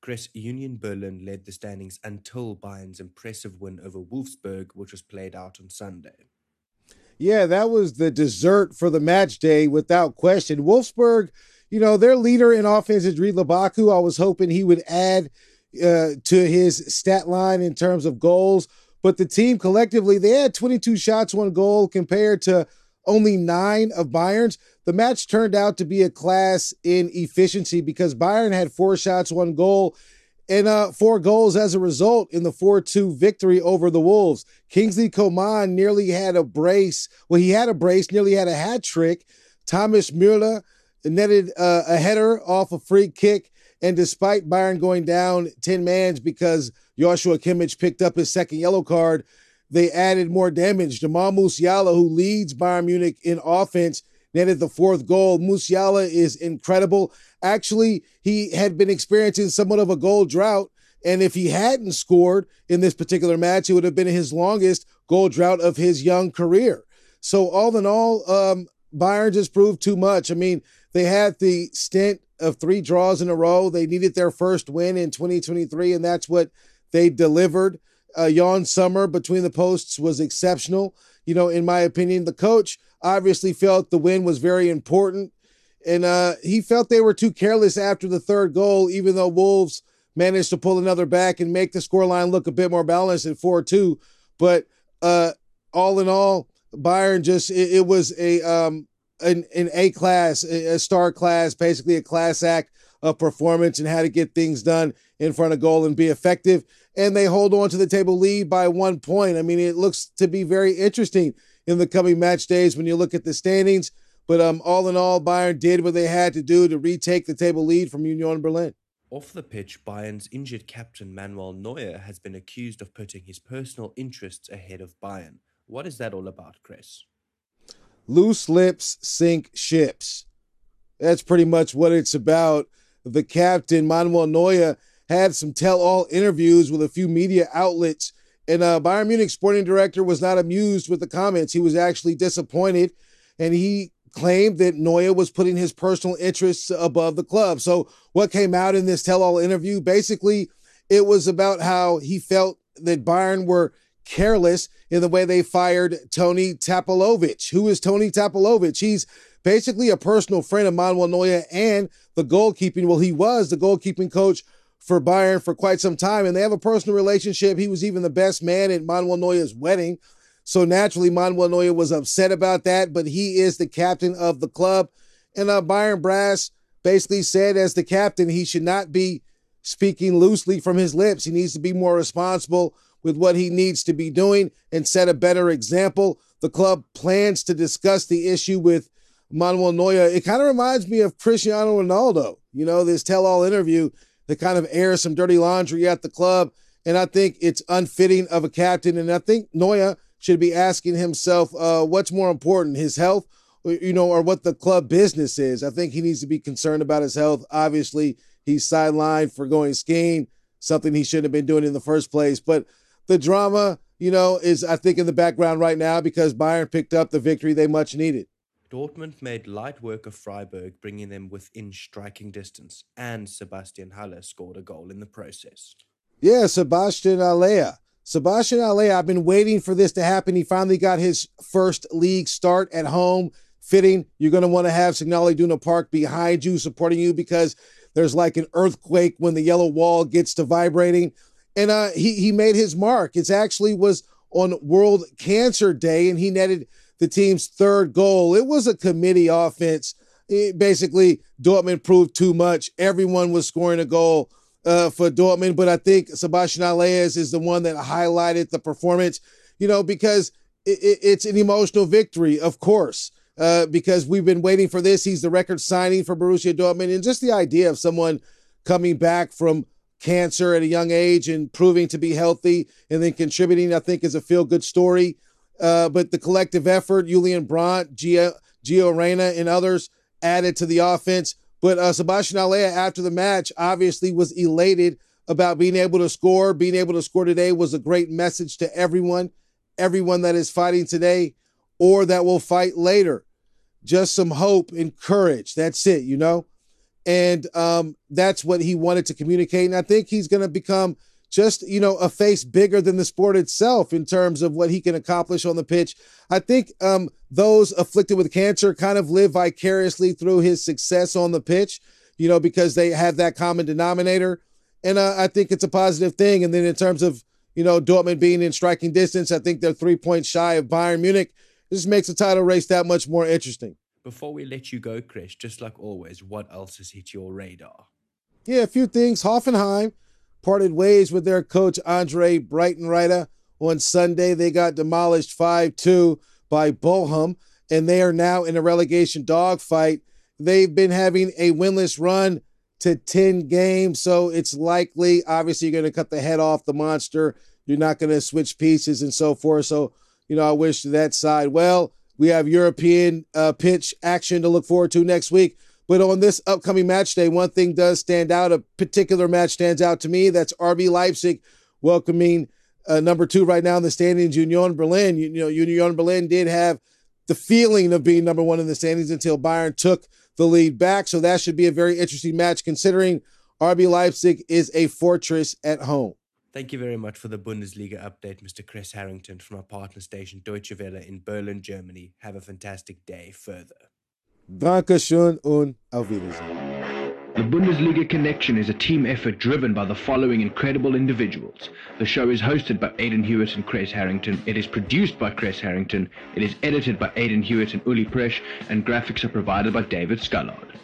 Chris, Union Berlin led the standings until Bayern's impressive win over Wolfsburg, which was played out on Sunday. Yeah, that was the dessert for the match day without question. Wolfsburg, you know, their leader in offense is Ridle Baku. I was hoping he would add uh, to his stat line in terms of goals. But the team collectively, they had 22 shots, one goal compared to only nine of Bayern's. The match turned out to be a class in efficiency because Bayern had four shots, one goal, and uh, four goals as a result in the 4 2 victory over the Wolves. Kingsley Coman nearly had a brace. Well, he had a brace, nearly had a hat trick. Thomas Müller netted uh, a header off a free kick. And despite Bayern going down 10 mans because Joshua Kimmich picked up his second yellow card, they added more damage. Jamal Musiala, who leads Bayern Munich in offense, netted the fourth goal. Musiala is incredible. Actually, he had been experiencing somewhat of a goal drought. And if he hadn't scored in this particular match, it would have been his longest goal drought of his young career. So, all in all, um, Bayern just proved too much. I mean, they had the stint of three draws in a row. They needed their first win in 2023, and that's what they delivered. Uh, Yann Sommer between the posts was exceptional. You know, in my opinion, the coach obviously felt the win was very important. And uh, he felt they were too careless after the third goal, even though Wolves managed to pull another back and make the scoreline look a bit more balanced at 4 2. But uh, all in all, Bayern just, it, it was a, um, an, an A class, a star class, basically a class act of performance and how to get things done in front of goal and be effective. And they hold on to the table lead by one point. I mean, it looks to be very interesting in the coming match days when you look at the standings. But um, all in all, Bayern did what they had to do to retake the table lead from Union Berlin. Off the pitch, Bayern's injured captain Manuel Neuer has been accused of putting his personal interests ahead of Bayern. What is that all about, Chris? Loose lips sink ships. That's pretty much what it's about. The captain, Manuel Neuer, had some tell all interviews with a few media outlets and uh, Bayern Munich sporting director was not amused with the comments. He was actually disappointed, and he claimed that Neuer was putting his personal interests above the club. So, what came out in this tell all interview basically, it was about how he felt that Bayern were careless in the way they fired Toni Tapalovic. Who is Toni Tapalovic? He's basically a personal friend of Manuel Neuer and the goalkeeping. Well, he was the goalkeeping coach for Bayern for quite some time, and they have a personal relationship. He was even the best man at Manuel Neuer's wedding. So naturally, Manuel Neuer was upset about that, but he is the captain of the club. And uh, Bayern Brass basically said, as the captain, he should not be speaking loosely from his lips. He needs to be more responsible with what he needs to be doing and set a better example. The club plans to discuss the issue with Manuel Neuer. It kind of reminds me of Cristiano Ronaldo, you know, this tell all interview to kind of air some dirty laundry at the club. And I think it's unfitting of a captain. And I think Neuer should be asking himself uh, what's more important, his health, or, you know, or what the club business is. I think he needs to be concerned about his health. Obviously, he's sidelined for going skiing, something he shouldn't have been doing in the first place. But the drama, you know, is I think in the background right now because Bayern picked up the victory they much needed. Dortmund made light work of Freiburg, bringing them within striking distance, and Sebastian Haller scored a goal in the process. Yeah, Sebastian Haller. Sebastian Haller, I've been waiting for this to happen. He finally got his first league start at home. Fitting, you're going to want to have Signal Iduna Park behind you, supporting you, because there's like an earthquake when the yellow wall gets to vibrating. And uh, he, he made his mark. It actually was on World Cancer Day, and he netted – the team's third goal. It was a committee offense. It basically, Dortmund proved too much. Everyone was scoring a goal uh, for Dortmund, but I think Sebastian Haller is the one that highlighted the performance, you know, because it, it, it's an emotional victory, of course. Uh, because we've been waiting for this. He's the record signing for Borussia Dortmund. And just the idea of someone coming back from cancer at a young age and proving to be healthy and then contributing, I think, is a feel good story. uh, but the collective effort, Julian Brandt, Gio, Gio Reyna, and others added to the offense. But uh, Sebastian Haller, after the match, obviously was elated about being able to score. Being able to score today was a great message to everyone, everyone that is fighting today or that will fight later. Just some hope and courage. That's it, you know? And um, that's what he wanted to communicate. And I think he's going to become just, you know, a face bigger than the sport itself in terms of what he can accomplish on the pitch. I think um, those afflicted with cancer kind of live vicariously through his success on the pitch, you know, because they have that common denominator. And uh, I think it's a positive thing. And then in terms of, you know, Dortmund being in striking distance, I think they're three points shy of Bayern Munich. This makes the title race that much more interesting. Before we let you go, Chris, just like always, what else has hit your radar? Yeah, a few things. Hoffenheim parted ways with their coach Andre Breitenreiter on Sunday. They got demolished 5 2 by Bochum, and they are now in a relegation dogfight. They've been having a winless run to 10 games, so it's likely, obviously, you're going to cut the head off the monster. You're not going to switch pieces and so forth. So, you know, I wish that side well. We have European uh, pitch action to look forward to next week. But on this upcoming match day, one thing does stand out. A particular match stands out to me. That's RB Leipzig welcoming uh, number two right now in the standings, Union Berlin. You, you know, Union Berlin did have the feeling of being number one in the standings until Bayern took the lead back. So that should be a very interesting match considering RB Leipzig is a fortress at home. Thank you very much for the Bundesliga update, Mr. Chris Harrington from our partner station Deutsche Welle in Berlin, Germany. Have a fantastic day further. Dankeschön und auf Wiedersehen. The Bundesliga Connection is a team effort driven by the following incredible individuals. The show is hosted by Aidan Hewitt and Chris Harrington. It is produced by Chris Harrington. It is edited by Aidan Hewitt and Uli Presh, and graphics are provided by David Scullard.